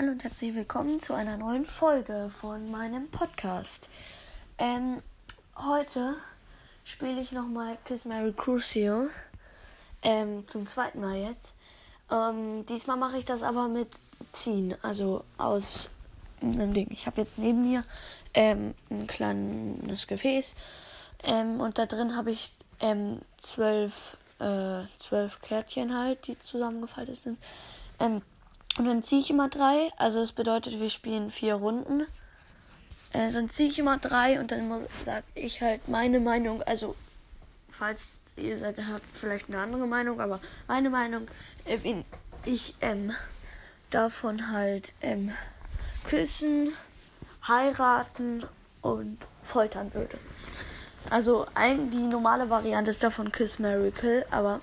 Hallo und herzlich willkommen zu einer neuen Folge von meinem Podcast. Ähm, heute spiele ich nochmal Kiss Mary Crucio. Ähm, zum zweiten Mal jetzt. Ähm, diesmal mache ich das aber mit Ziehen, also aus einem Ding. Ich habe jetzt neben mir ähm, ein kleines Gefäß ähm, und da drin habe ich ähm, zwölf, äh, zwölf Kärtchen halt, die zusammengefaltet sind. Und dann ziehe ich immer drei. Also das bedeutet, wir spielen vier Runden. Äh, dann ziehe ich immer drei und dann sage ich halt meine Meinung. Also, falls ihr seid, habt vielleicht eine andere Meinung, aber meine Meinung, äh, ich ähm, davon halt ähm, küssen, heiraten und foltern würde. Also ein, die normale Variante ist davon Kiss Miracle, aber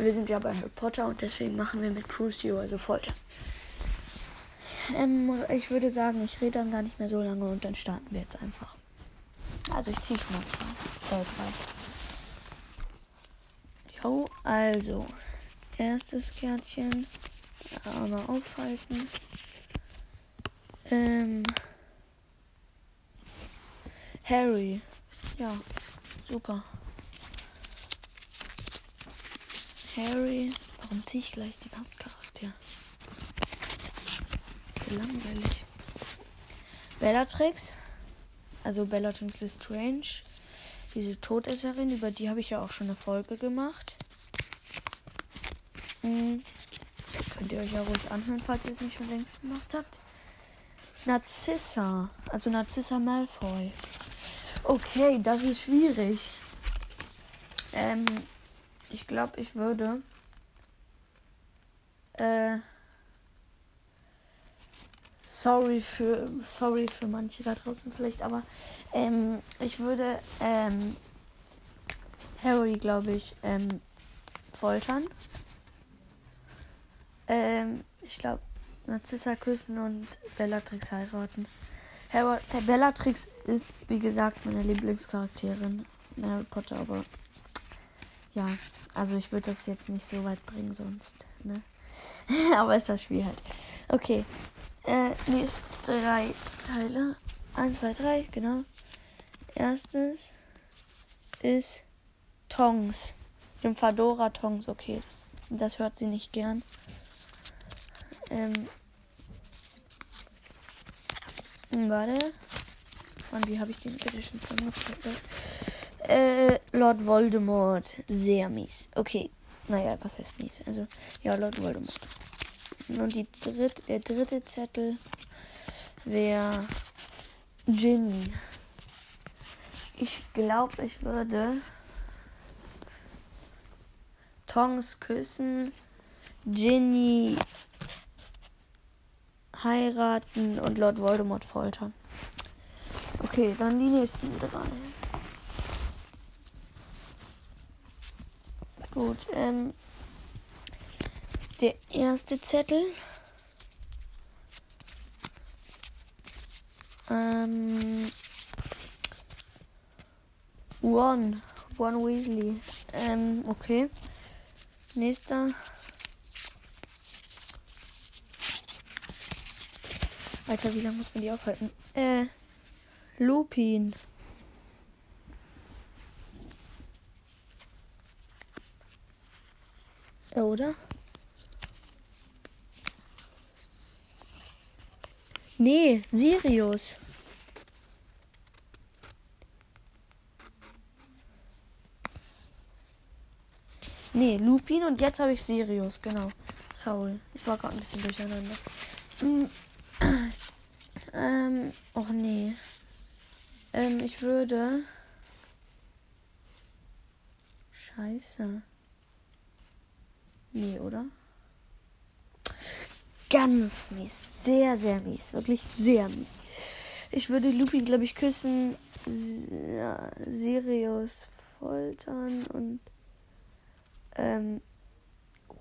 wir sind ja bei Harry Potter und deswegen machen wir mit Crucio, also Folter. Ähm, ich würde sagen, ich rede dann gar nicht mehr so lange und dann starten wir jetzt einfach. Also ich ziehe schon mal zwei, äh, drei. Jo, also. Erstes Kärtchen. Einmal aufhalten. Ähm. Harry. Ja, super. Harry. Warum ziehe ich gleich den Hauptcharakter? So langweilig. Bellatrix. Also Bellatrix Lestrange. Diese Todesserin, über die habe ich ja auch schon eine Folge gemacht. Hm. Könnt ihr euch ja ruhig anhören, falls ihr es nicht schon längst gemacht habt. Narzissa. Also Narzissa Malfoy. Okay, das ist schwierig. Ähm, ich glaube, ich würde. Äh, sorry für sorry für manche da draußen vielleicht, aber ähm, ich würde ähm, Harry, glaube ich, ähm, foltern. Ähm, ich glaube, Narzissa küssen und Bellatrix heiraten. Harry, Bellatrix ist, wie gesagt, meine Lieblingscharakterin in Harry Potter, aber ja, also ich würde das jetzt nicht so weit bringen sonst, ne? Aber ist das Spiel halt. Okay. Äh, nächste drei Teile. Eins, zwei, drei, genau. Erstes ist Tongs. Dem Fadora Tongs, okay. Das, das hört sie nicht gern. Ähm. Warte. Und wie habe ich den schon zusammengefasst? Äh, Lord Voldemort. Sehr mies. Okay. Naja, was heißt mies? Also, ja, Lord Voldemort. Und die dritt, der dritte Zettel wäre Ginny. Ich glaube, ich würde Tongs küssen, Ginny heiraten und Lord Voldemort foltern. Okay, dann die nächsten drei. Gut, ähm, der erste Zettel. Ähm, One. One Weasley. Ähm, okay. Nächster. Alter, wie lange muss man die aufhalten? Äh, Lupin. Oder? Nee, Sirius. Nee, Lupin und jetzt habe ich Sirius, genau. Saul. Ich war gerade ein bisschen durcheinander. ähm, och nee. Ähm, ich würde. Scheiße. Nee, oder? Ganz mies. Sehr, sehr mies. Wirklich sehr mies. Ich würde Lupin, glaube ich, küssen. Ja, Sirius foltern und ähm,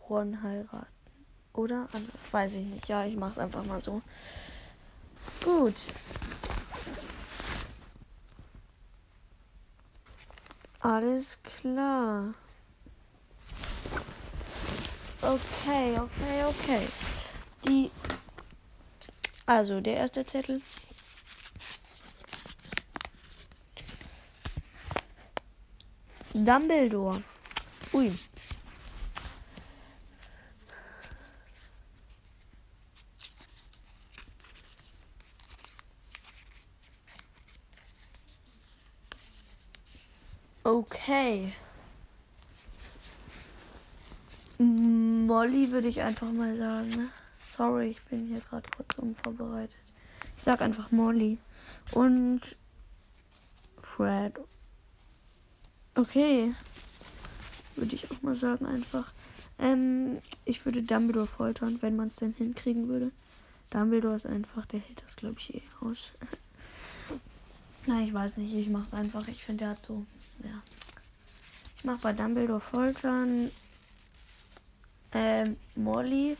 Ron heiraten. Oder? Anders weiß ich nicht. Ja, ich mache es einfach mal so. Gut. Alles klar. Okay, okay, okay. Die Also, der erste Zettel. Dumbledore. Ui. Okay. Molly würde ich einfach mal sagen. Ne? Sorry, ich bin hier gerade kurz unvorbereitet. Ich sag einfach Molly. Und Fred. Okay. Würde ich auch mal sagen, einfach. Ähm, ich würde Dumbledore foltern, wenn man es denn hinkriegen würde. Dumbledore ist einfach, der hält das, glaube ich, eh aus. Nein, ich weiß nicht, ich mache es einfach. Ich finde, der hat so, ja. Ich mache bei Dumbledore foltern. Ähm, Molly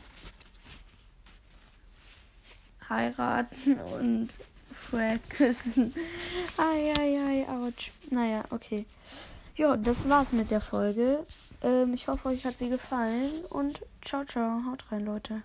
heiraten und Fred küssen. Eieiei, ouch. Naja, okay. Ja, das war's mit der Folge. Ähm, ich hoffe, euch hat sie gefallen und ciao, ciao. Haut rein, Leute.